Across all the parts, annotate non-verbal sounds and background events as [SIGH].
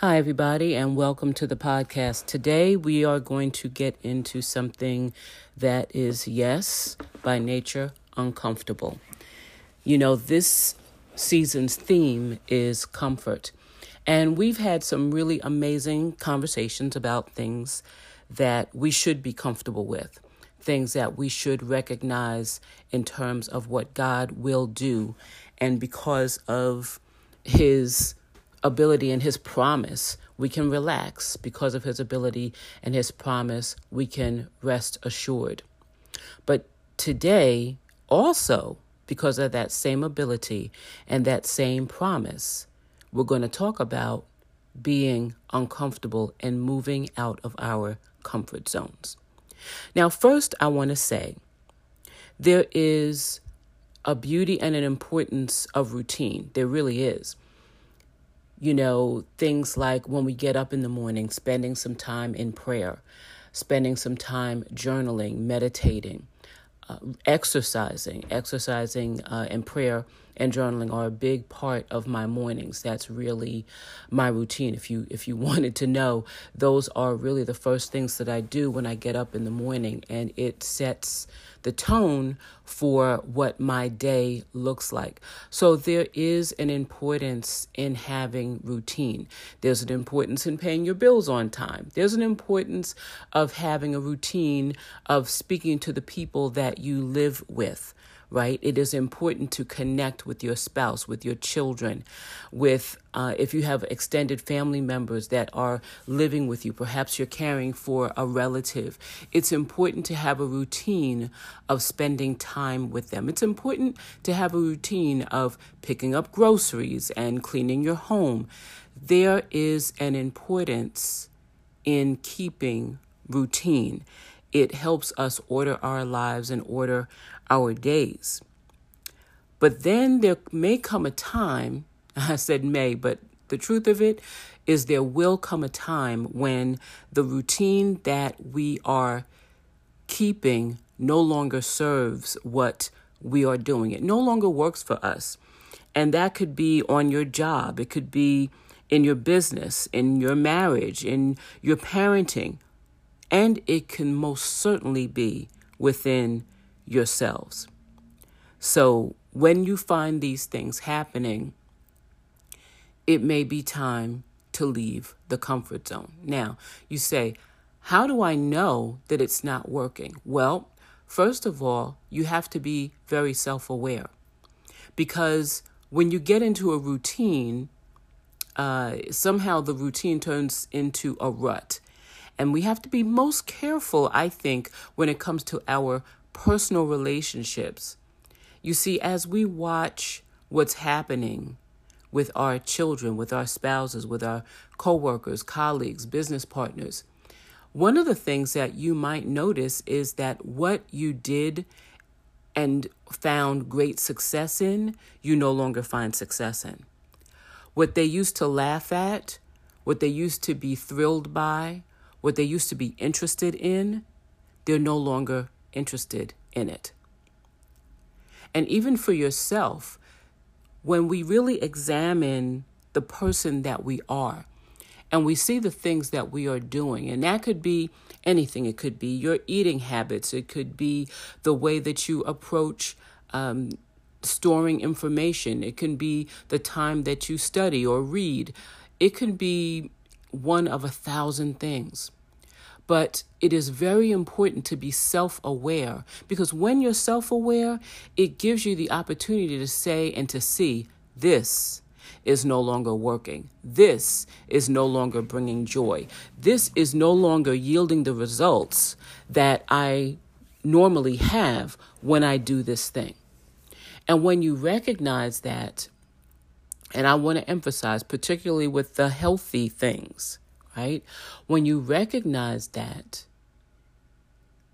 Hi, everybody, and welcome to the podcast. Today, we are going to get into something that is, yes, by nature, uncomfortable. You know, this season's theme is comfort, and we've had some really amazing conversations about things that we should be comfortable with, things that we should recognize in terms of what God will do, and because of His ability and his promise, we can relax. Because of his ability and his promise, we can rest assured. But today, also, because of that same ability and that same promise, we're going to talk about being uncomfortable and moving out of our comfort zones. Now, first, I want to say there is a beauty and an importance of routine. There really is you know, things like when we get up in the morning, spending some time in prayer, spending some time journaling, meditating, uh, exercising, exercising uh, and prayer and journaling are a big part of my mornings. That's really my routine. If you if you [LAUGHS] wanted to know, those are really the first things that I do when I get up in the morning, and it sets the tone for what my day looks like. So there is an importance in having routine. There's an importance in paying your bills on time. There's an importance of having a routine of speaking to the people that you live with right? It is important to connect with your spouse, with your children, with uh, if you have extended family members that are living with you, perhaps you're caring for a relative. It's important to have a routine of spending time with them. It's important to have a routine of picking up groceries and cleaning your home. There is an importance in keeping routine. It helps us order our lives and order our days. But then there may come a time, [LAUGHS] I said may, but the truth of it is there will come a time when the routine that we are keeping no longer serves what we are doing. It no longer works for us. And that could be on your job, it could be in your business, in your marriage, in your parenting, and it can most certainly be within yourselves. So when you find these things happening, it may be time to leave the comfort zone. Now, you say, How do I know that it's not working? Well, first of all, you have to be very self aware because when you get into a routine, uh, somehow the routine turns into a rut. And we have to be most careful, I think, when it comes to our personal relationships. You see, as we watch what's happening with our children, with our spouses, with our coworkers, colleagues, business partners, one of the things that you might notice is that what you did and found great success in, you no longer find success in. What they used to laugh at, what they used to be thrilled by, what they used to be interested in, they're no longer interested in it. And even for yourself, when we really examine the person that we are and we see the things that we are doing, and that could be anything, it could be your eating habits, it could be the way that you approach. Um, storing information. It can be the time that you study or read. It can be one of a thousand things. But it is very important to be self aware because when you're self aware, it gives you the opportunity to say and to see this is no longer working. This is no longer bringing joy. This is no longer yielding the results that I normally have when I do this thing. And when you recognize that, and I want to emphasize, particularly with the healthy things, right? When you recognize that,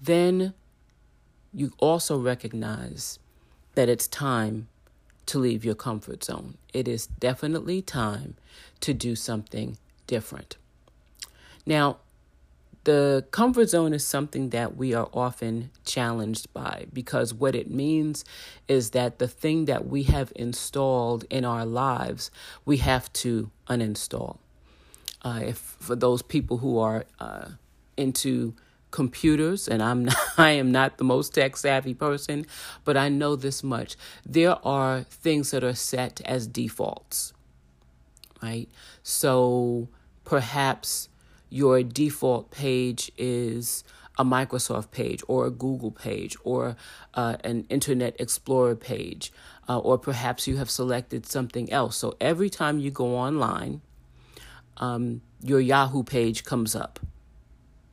then you also recognize that it's time to leave your comfort zone. It is definitely time to do something different. Now, the comfort zone is something that we are often challenged by because what it means is that the thing that we have installed in our lives, we have to uninstall. Uh, if for those people who are uh, into computers, and I'm [LAUGHS] not, I am not the most tech savvy person, but I know this much: there are things that are set as defaults, right? So perhaps your default page is a Microsoft page or a Google page or uh, an Internet Explorer page, uh, or perhaps you have selected something else. So every time you go online, um, your Yahoo page comes up,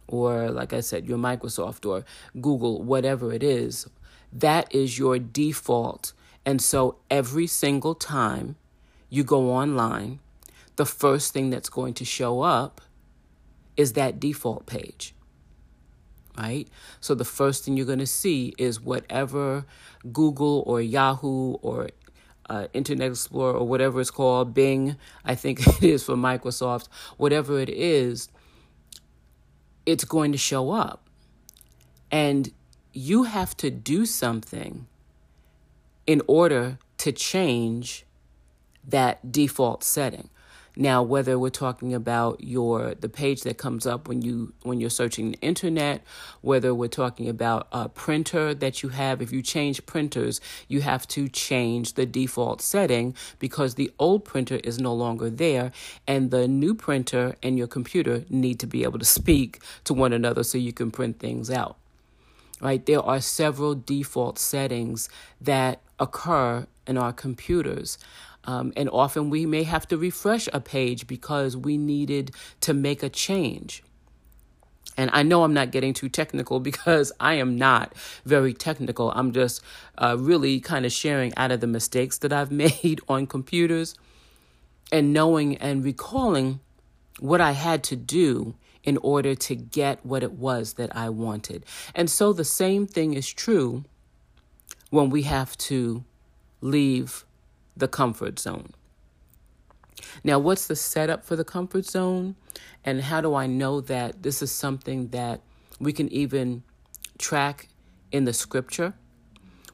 or like I said, your Microsoft or Google, whatever it is, that is your default. And so every single time you go online, the first thing that's going to show up is that default page right? So the first thing you're going to see is whatever Google or Yahoo or uh, Internet Explorer or whatever it's called, Bing, I think [LAUGHS] it is for Microsoft, whatever it is, it's going to show up. And you have to do something in order to change that default setting. Now, whether we're talking about your the page that comes up when you when you're searching the internet, whether we're talking about a printer that you have, if you change printers, you have to change the default setting because the old printer is no longer there, and the new printer and your computer need to be able to speak to one another so you can print things out. Right? There are several default settings that occur in our computers. Um, and often we may have to refresh a page because we needed to make a change. And I know I'm not getting too technical [LAUGHS] because I am not very technical. I'm just uh, really kind of sharing out of the mistakes that I've [LAUGHS] made on computers and knowing and recalling what I had to do in order to get what it was that I wanted. And so the same thing is true when we have to leave the comfort zone. Now, what's the setup for the comfort zone? And how do I know that this is something that we can even track in the scripture?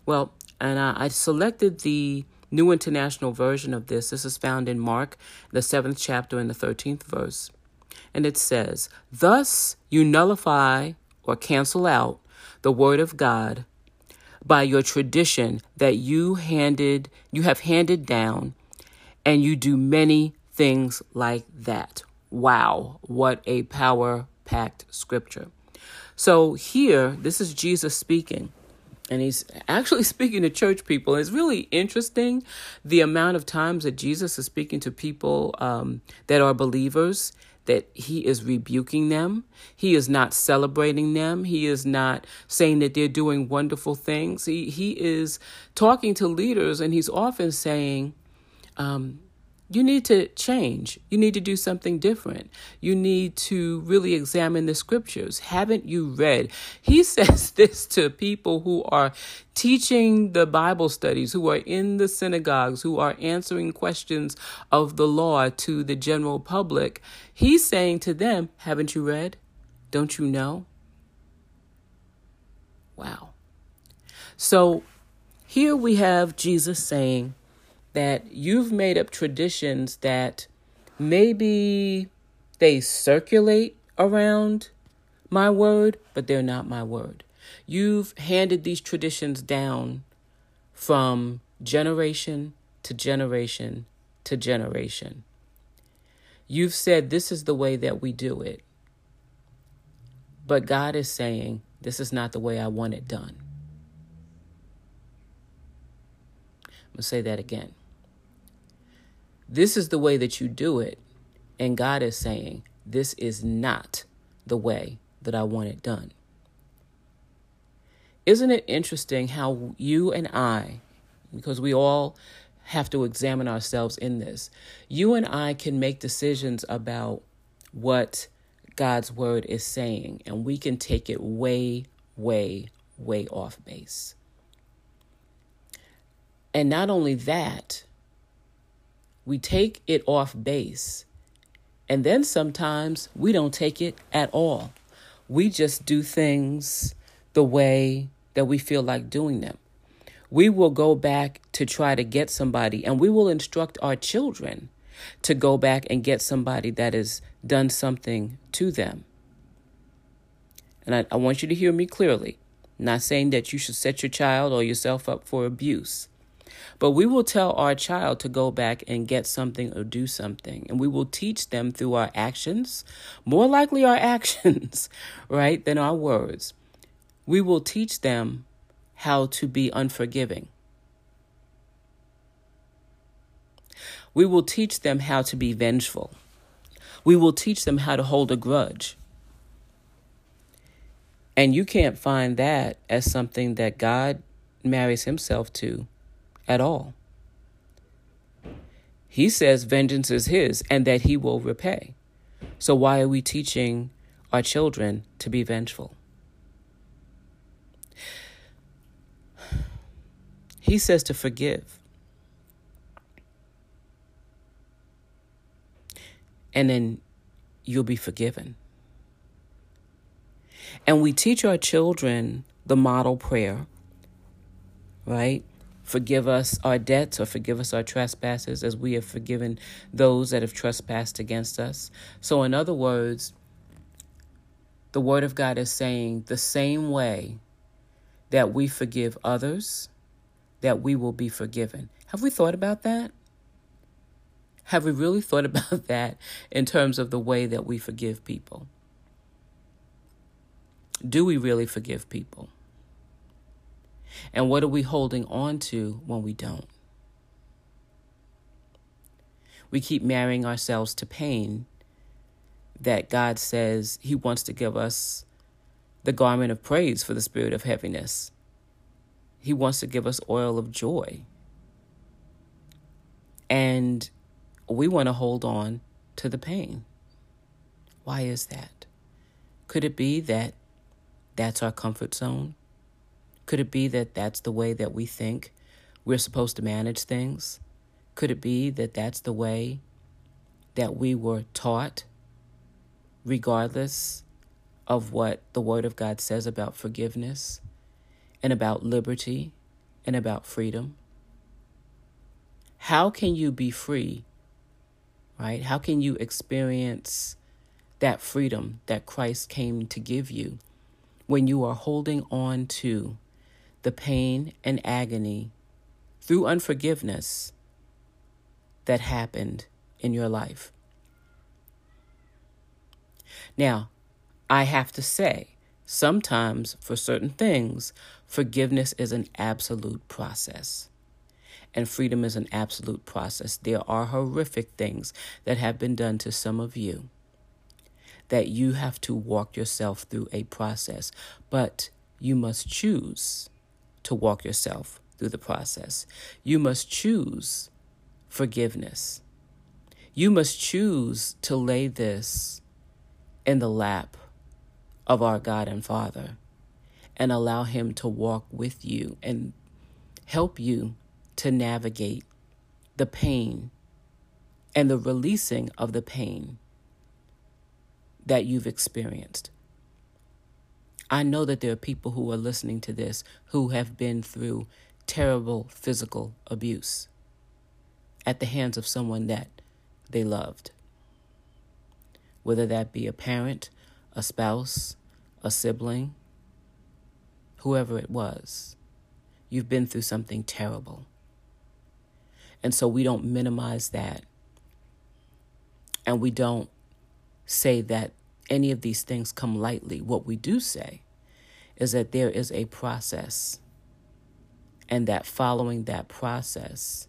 Well, and I, I selected the New International Version of this. This is found in Mark, the seventh chapter, and the 13th verse. And it says, Thus you nullify or cancel out the word of God by your tradition that you handed you have handed down and you do many things like that. Wow, what a power packed scripture. So here, this is Jesus speaking. And he's actually [LAUGHS] speaking to church people. It's really interesting the amount of times that Jesus is speaking to people um, that are believers that he is rebuking them. He is not celebrating them. He is not saying that they're doing wonderful things. He, he is talking to leaders and he's often saying, um, you need to change. You need to do something different. You need to really examine the scriptures. Haven't you read? He [LAUGHS] says this to people who are teaching the Bible studies, who are in the synagogues, who are answering questions of the law to the general public. He's saying to them, Haven't you read? Don't you know? Wow. So here we have Jesus saying, that you've made up traditions that maybe they circulate around my word, but they're not my word. You've handed these traditions down from generation to generation to generation. You've said this is the way that we do it. But God is saying, this is not the way I want it done. I'm going to say that again. This is the way that you do it. And God is saying, This is not the way that I want it done. Isn't it interesting how you and I, because we all have to examine ourselves in this, you and I can make decisions about what God's word is saying, and we can take it way, way, way off base. And not only that, we take it off base. And then sometimes we don't take it at all. We just do things the way that we feel like doing them. We will go back to try to get somebody and we will instruct our children to go back and get somebody that has done something to them. And I, I want you to hear me clearly. Not saying that you should set your child or yourself up for abuse. But we will tell our child to go back and get something or do something. And we will teach them through our actions, more likely our [LAUGHS] actions, right, than our words. We will teach them how to be unforgiving. We will teach them how to be vengeful. We will teach them how to hold a grudge. And you can't find that as something that God marries himself to at all. He says vengeance is his and that he will repay. So why are we teaching our children to be vengeful? He says to forgive. And then you'll be forgiven. And we teach our children the model prayer, right? Forgive us our debts or forgive us our trespasses as we have forgiven those that have trespassed against us. So, in other words, the Word of God is saying the same way that we forgive others, that we will be forgiven. Have we thought about that? Have we really [LAUGHS] thought about that in terms of the way that we forgive people? Do we really forgive people? And what are we holding on to when we don't? We keep marrying ourselves to pain that God says He wants to give us the garment of praise for the spirit of heaviness. He wants to give us oil of joy. And we want to hold on to the pain. Why is that? Could it be that that's our comfort zone? Could it be that that's the way that we think we're supposed to manage things? Could it be that that's the way that we were taught, regardless of what the Word of God says about forgiveness and about liberty and about freedom? How can you be free, right? How can you experience that freedom that Christ came to give you when you are holding on to the pain and agony through unforgiveness that happened in your life. Now, I have to say, sometimes for certain things, forgiveness is an absolute process. And freedom is an absolute process. There are horrific things that have been done to some of you that you have to walk yourself through a process, but you must choose to walk yourself through the process. You must choose forgiveness. You must choose to lay this in the lap of our God and Father and allow Him to walk with you and help you to navigate the pain and the releasing of the pain that you've experienced. I know that there are people who are listening to this who have been through terrible physical abuse at the hands of someone that they loved. Whether that be a parent, a spouse, a sibling, whoever it was, you've been through something terrible. And so we don't minimize that. And we don't say that any of these things come lightly. What we do say is that there is a process, and that following that process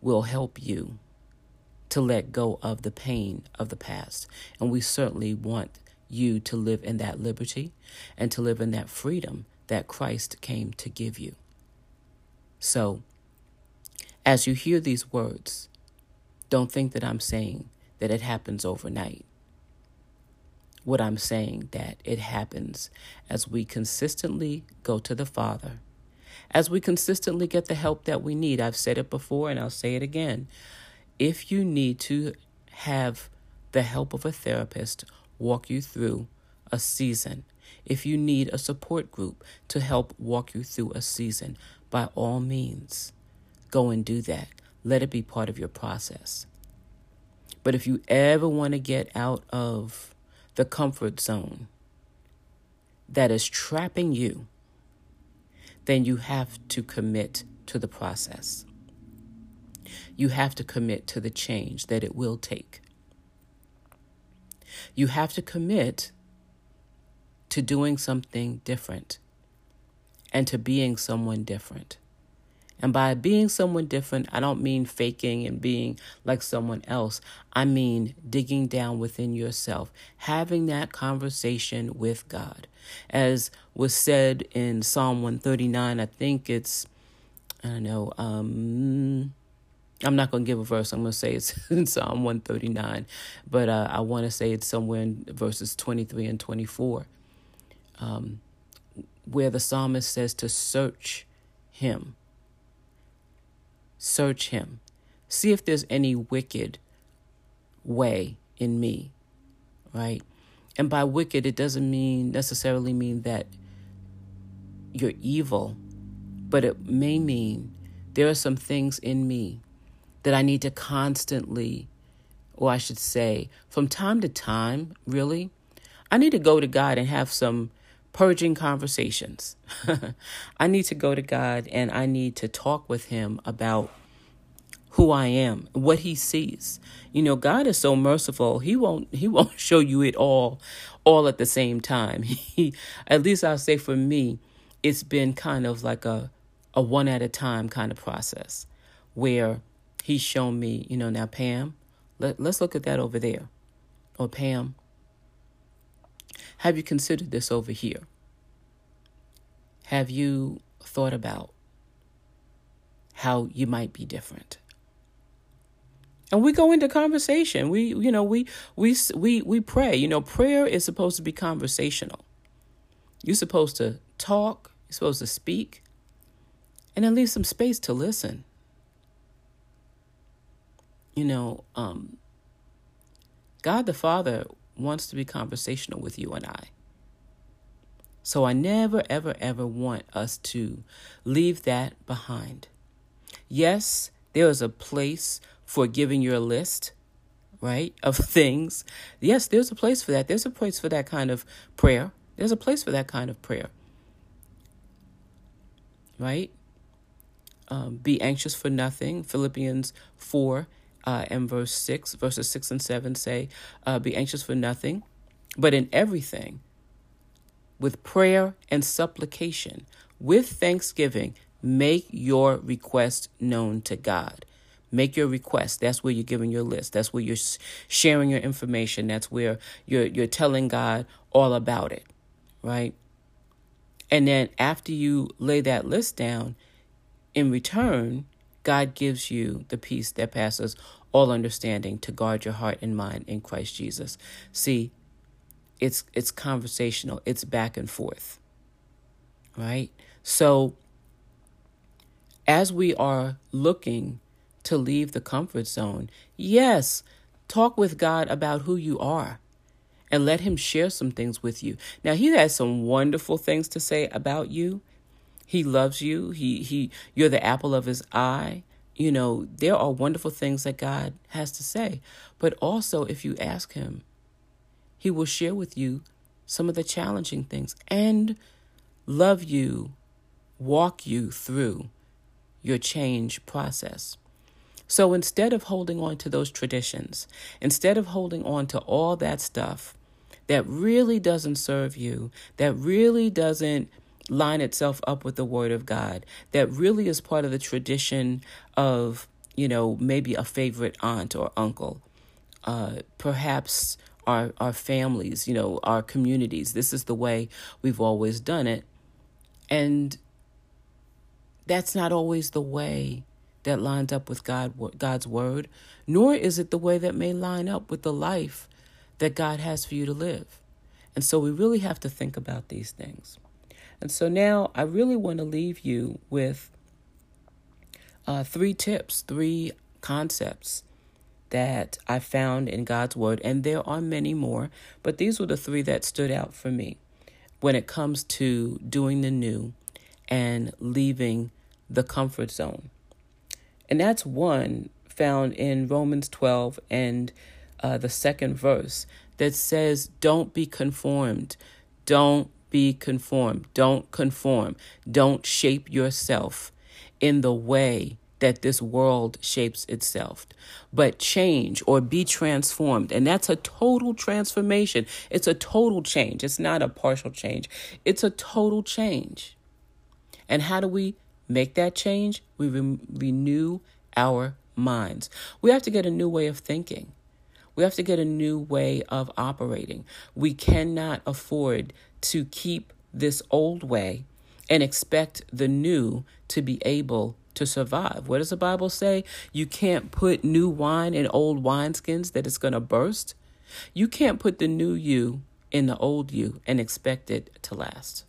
will help you to let go of the pain of the past. And we certainly want you to live in that liberty and to live in that freedom that Christ came to give you. So, as you hear these words, don't think that I'm saying that it happens overnight what I'm saying that it happens as we consistently go to the Father, as we consistently get the help that we need. I've said it before and I'll say it again. If you need to have the help of a therapist walk you through a season, if you need a support group to help walk you through a season, by all means, go and do that. Let it be part of your process. But if you ever want to get out of the comfort zone that is trapping you, then you have to commit to the process. You have to commit to the change that it will take. You have to commit to doing something different and to being someone different. And by being someone different, I don't mean faking and being like someone else. I mean digging down within yourself, having that conversation with God. As was said in Psalm 139, I think it's, I don't know, um, I'm not going to give a verse. I'm going to say it's [LAUGHS] in Psalm 139, but uh, I want to say it's somewhere in verses 23 and 24, um, where the psalmist says to search him Search him. See if there's any wicked way in me, right? And by wicked, it doesn't mean necessarily mean that you're evil, but it may mean there are some things in me that I need to constantly, or I should say, from time to time, really, I need to go to God and have some purging conversations. [LAUGHS] I need to go to God and I need to talk with Him about who I am, what He sees. You know, God is so merciful. He won't [LAUGHS] He won't show you it all, all at the same time. [LAUGHS] He, at least I'll say for me, it's been kind of like a a one at a time kind of process, where He's shown me, you know, now Pam, let let's look at that over there, or Pam, have you considered this over here? Have you thought about how you might be different? And we go into conversation. We, you know, we we we we pray. You know, prayer is supposed to be conversational. You're supposed to talk. You're supposed to speak, and then leave some space to listen. You know, um, God the Father wants to be conversational with you and I. So I never, ever, ever want us to leave that behind. Yes, there is a place for giving your list, right, of [LAUGHS] things. Yes, there's a place for that. There's a place for that kind of prayer. There's a place for that kind of prayer, right? Um, be anxious for nothing. Philippians 4 uh, and verse 6, verses 6 and 7 say, uh, Be anxious for nothing, but in everything, with prayer and supplication, with thanksgiving, make your request known to God. Make your request. That's where you're giving your list. That's where you're sharing your information. That's where you're you're telling God all about it, right? And then after you lay that list down, in return, God gives you the peace that passes all understanding to guard your heart and mind in Christ Jesus. See, it's it's conversational. It's back and forth. Right? So as we are looking to leave the comfort zone, yes, talk with God about who you are and let him share some things with you. Now he has some wonderful things to say about you. He loves you. He he you're the apple of his eye. You know, there are wonderful things that God has to say. But also if you ask him, he will share with you some of the challenging things and love you, walk you through your change process. So instead of holding on to those traditions, instead of holding on to all that stuff that really doesn't serve you, that really doesn't line itself up with the Word of God that really is part of the tradition of, you know, maybe a favorite aunt or uncle, uh, perhaps our, our families, you know, our communities. This is the way we've always done it. And that's not always the way that lines up with God, God's word, nor is it the way that may line up with the life that God has for you to live. And so we really have to think about these things. And so now I really want to leave you with uh, three tips, three concepts that I found in God's Word. And there are many more, but these were the three that stood out for me when it comes to doing the new and leaving the comfort zone. And that's one found in Romans 12 and uh, the second verse that says, Don't be conformed. Don't be conformed. Don't conform. Don't shape yourself in the way that this world shapes itself, but change or be transformed. And that's a total transformation. It's a total change. It's not a partial change, it's a total change. And how do we make that change? We re- renew our minds. We have to get a new way of thinking. We have to get a new way of operating. We cannot afford to keep this old way and expect the new to be able to survive. What does the Bible say? You can't put new wine in old wineskins that it's going to burst. You can't put the new you in the old you and expect it to last.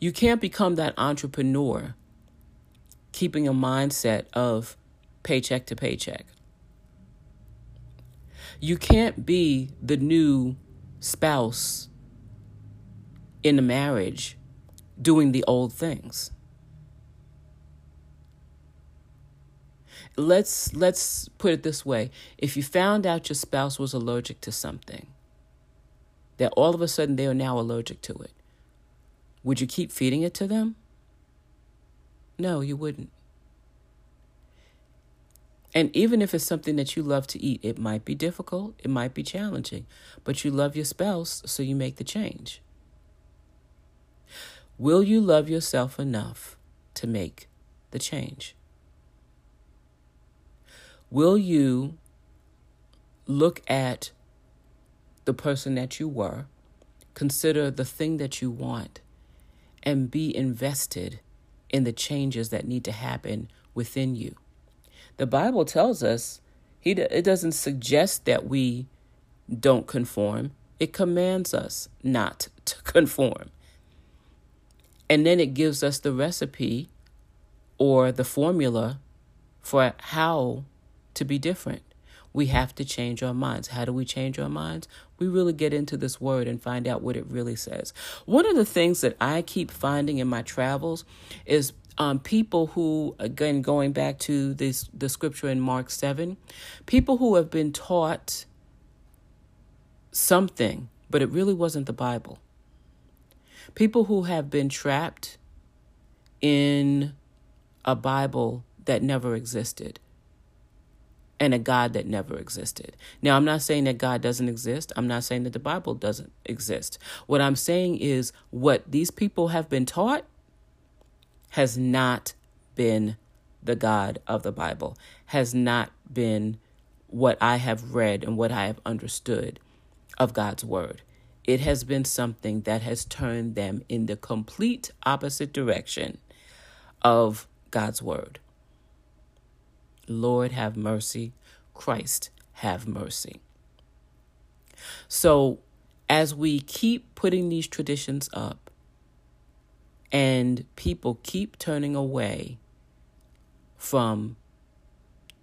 You can't become that entrepreneur keeping a mindset of paycheck to paycheck. You can't be the new spouse in a marriage doing the old things. Let's let's put it this way. If you found out your spouse was allergic to something, that all of a sudden they are now allergic to it, would you keep feeding it to them? No, you wouldn't. And even if it's something that you love to eat, it might be difficult, it might be challenging, but you love your spouse, so you make the change. Will you love yourself enough to make the change? Will you look at the person that you were, consider the thing that you want, and be invested in the changes that need to happen within you? The Bible tells us he it doesn't suggest that we don't conform. It commands us not to [LAUGHS] conform. And then it gives us the recipe or the formula for how to be different. We have to change our minds. How do we change our minds? We really get into this word and find out what it really says. One of the things that I keep finding in my travels is um, people who, again, going back to this the scripture in Mark seven, people who have been taught something, but it really wasn't the Bible. People who have been trapped in a Bible that never existed and a God that never existed. Now, I'm not saying that God doesn't exist. I'm not saying that the Bible doesn't exist. What I'm saying is what these people have been taught has not been the God of the Bible, has not been what I have read and what I have understood of God's Word. It has been something that has turned them in the complete opposite direction of God's word. Lord, have mercy. Christ, have mercy. So, as we keep putting these traditions up and people keep turning away from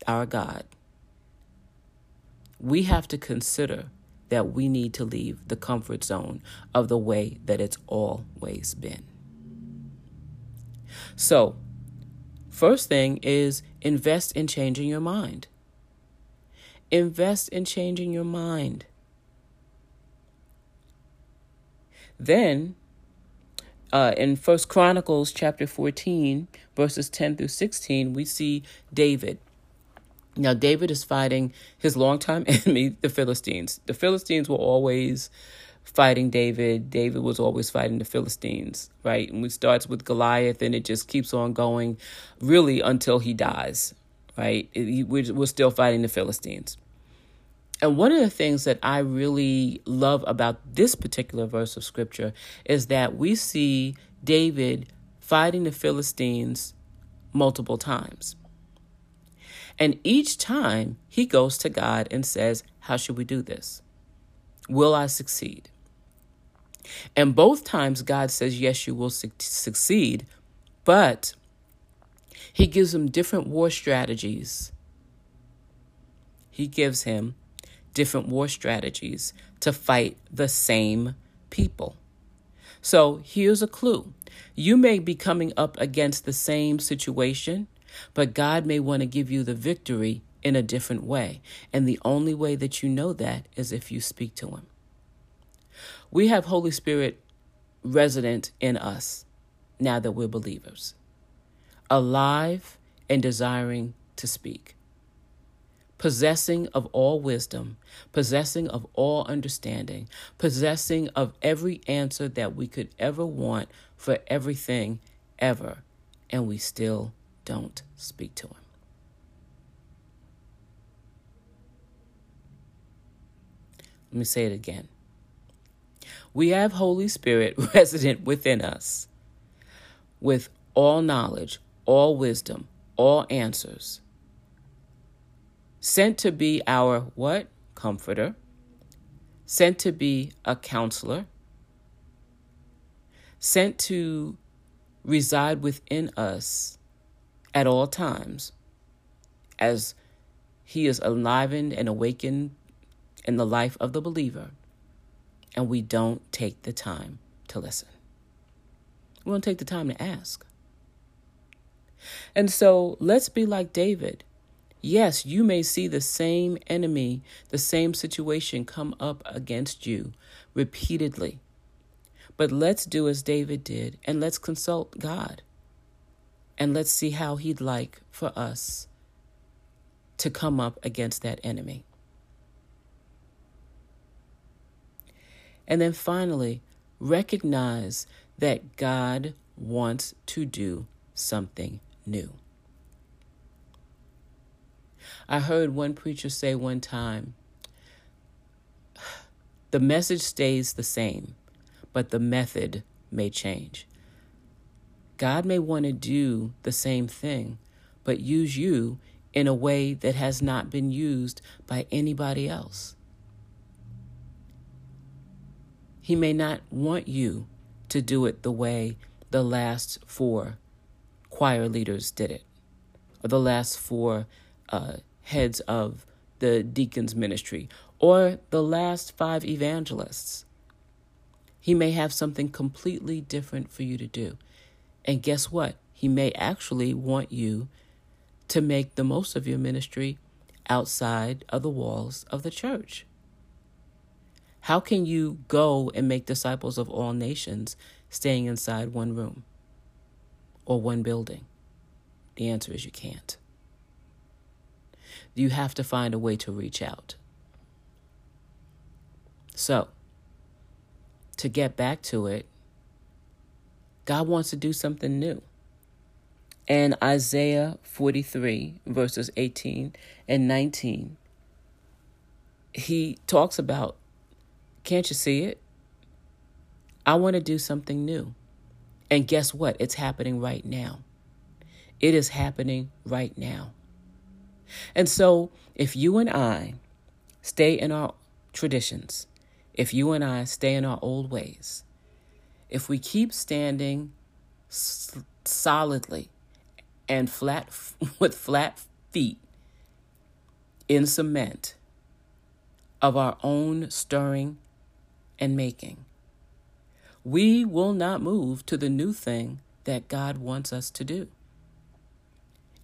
our God, we have to consider that we need to leave the comfort zone of the way that it's always been. So, first thing is invest in changing your mind. Invest in changing your mind. Then, uh, in First Chronicles chapter 14, verses 10 through 16, we see David. Now, David is fighting his longtime [LAUGHS] enemy, the Philistines. The Philistines were always fighting David. David was always fighting the Philistines, right? And it starts with Goliath and it just keeps on going really until he dies, right? We're still fighting the Philistines. And one of the things that I really love about this particular verse of scripture is that we see David fighting the Philistines multiple times. And each time he goes to God and says, How should we do this? Will I succeed? And both times God says, Yes, you will su- succeed, but he gives him different war strategies. He gives him different war strategies to fight the same people. So here's a clue you may be coming up against the same situation but God may want to give you the victory in a different way. And the only way that you know that is if you speak to Him. We have Holy Spirit resident in us now that we're believers, alive and desiring to speak, possessing of all wisdom, possessing of all understanding, possessing of every answer that we could ever want for everything ever, and we still don't speak to Him. Let me say it again. We have Holy Spirit [LAUGHS] resident within us with all knowledge, all wisdom, all answers. Sent to be our what? Comforter. Sent to be a counselor. Sent to reside within us at all times as he is enlivened and awakened in the life of the believer, and we don't take the time to listen. We don't take the time to ask. And so let's be like David. Yes, you may see the same enemy, the same situation come up against you repeatedly. But let's do as David did and let's consult God. And let's see how He'd like for us to come up against that enemy. And then finally, recognize that God wants to do something new. I heard one preacher say one time the message stays the same, but the method may change. God may want to do the same thing, but use you in a way that has not been used by anybody else. He may not want you to do it the way the last four choir leaders did it, or the last four uh, heads of the deacons' ministry, or the last five evangelists. He may have something completely different for you to do. And guess what? He may actually want you to make the most of your ministry outside of the walls of the church. How can you go and make disciples of all nations staying inside one room or one building? The answer is you can't. You have to find a way to reach out. So, to get back to it, God wants to do something new. And Isaiah 43, verses 18 and 19, he talks about can't you see it? I want to do something new. And guess what? It's happening right now. It is happening right now. And so, if you and I stay in our traditions, if you and I stay in our old ways, if we keep standing solidly and flat [LAUGHS] with flat feet in cement of our own stirring and making. We will not move to the new thing that God wants us to do.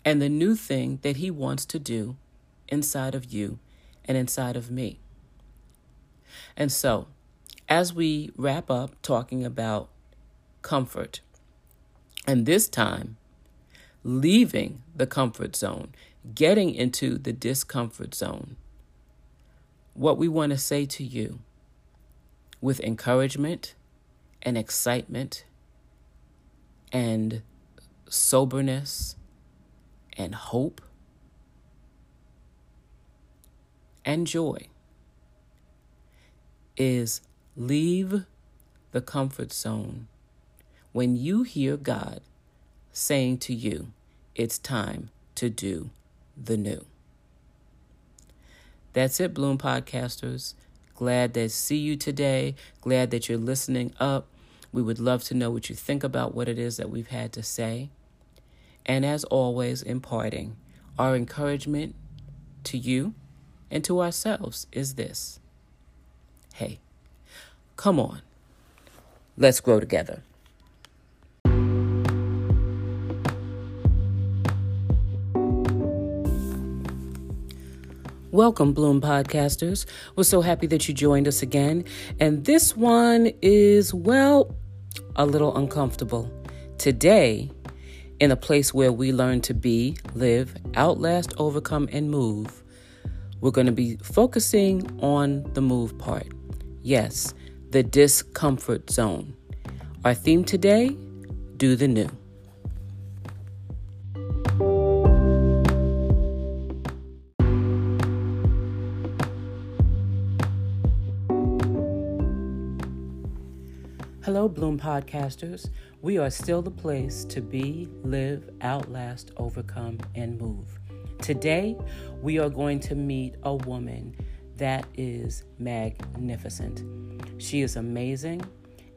And the new thing that He wants to do inside of you and inside of me. And so, as we wrap up talking about comfort, and this time, leaving the comfort zone, getting into the discomfort zone, what we want to say to you with encouragement and excitement and soberness and hope and joy is leave the comfort zone when you hear God saying to you, it's time to do the new. That's it, Bloom Podcasters. Glad to see you today. Glad that you're listening up. We would love to know what you think about what it is that we've had to say. And as always, in parting, our encouragement to you and to ourselves is this hey, come on, let's grow together. Welcome, Bloom Podcasters. We're so happy that you joined us again. And this one is, well, a little uncomfortable. Today, in a place where we learn to be, live, outlast, overcome, and move, we're going to be focusing on the move part. Yes, the discomfort zone. Our theme today do the new. Bloom Podcasters. We are still the place to be, live, outlast, overcome, and move. Today, we are going to meet a woman that is magnificent. She is amazing,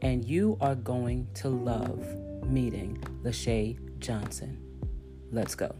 and you are going to love meeting Lachey Johnson. Let's go.